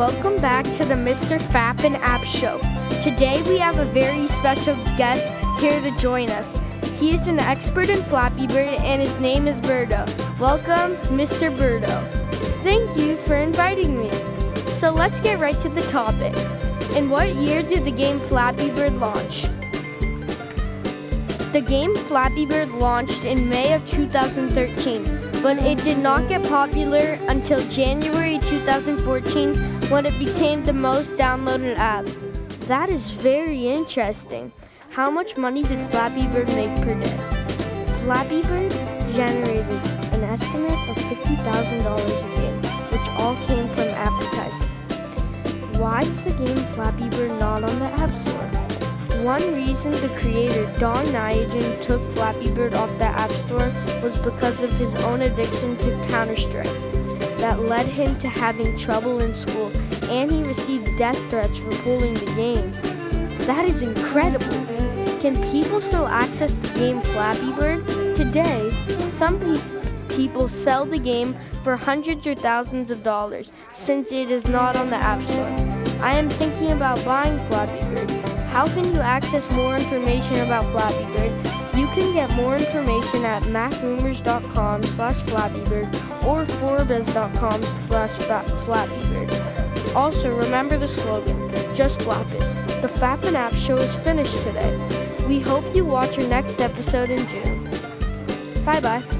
Welcome back to the Mr. Fappin App Show. Today we have a very special guest here to join us. He is an expert in Flappy Bird and his name is Birdo. Welcome, Mr. Birdo. Thank you for inviting me. So let's get right to the topic. In what year did the game Flappy Bird launch? The game Flappy Bird launched in May of 2013, but it did not get popular until January 2014 when it became the most downloaded app. That is very interesting. How much money did Flappy Bird make per day? Flappy Bird generated an estimate of $50,000 a day, which all came from advertising. Why is the game Flappy Bird not on the App Store? One reason the creator Don Nijegen took Flappy Bird off the App Store was because of his own addiction to Counter Strike that led him to having trouble in school, and he received death threats for pulling the game. That is incredible. Can people still access the game Flappy Bird? Today, some pe- people sell the game for hundreds or thousands of dollars since it is not on the App Store. I am thinking about buying Flappy Bird. How can you access more information about Flappy Bird? You can get more information at macrumors.com slash flappybird or forbes.com slash flappybird. Also, remember the slogan, just flap it. The Fappin App Show is finished today. We hope you watch our next episode in June. Bye bye.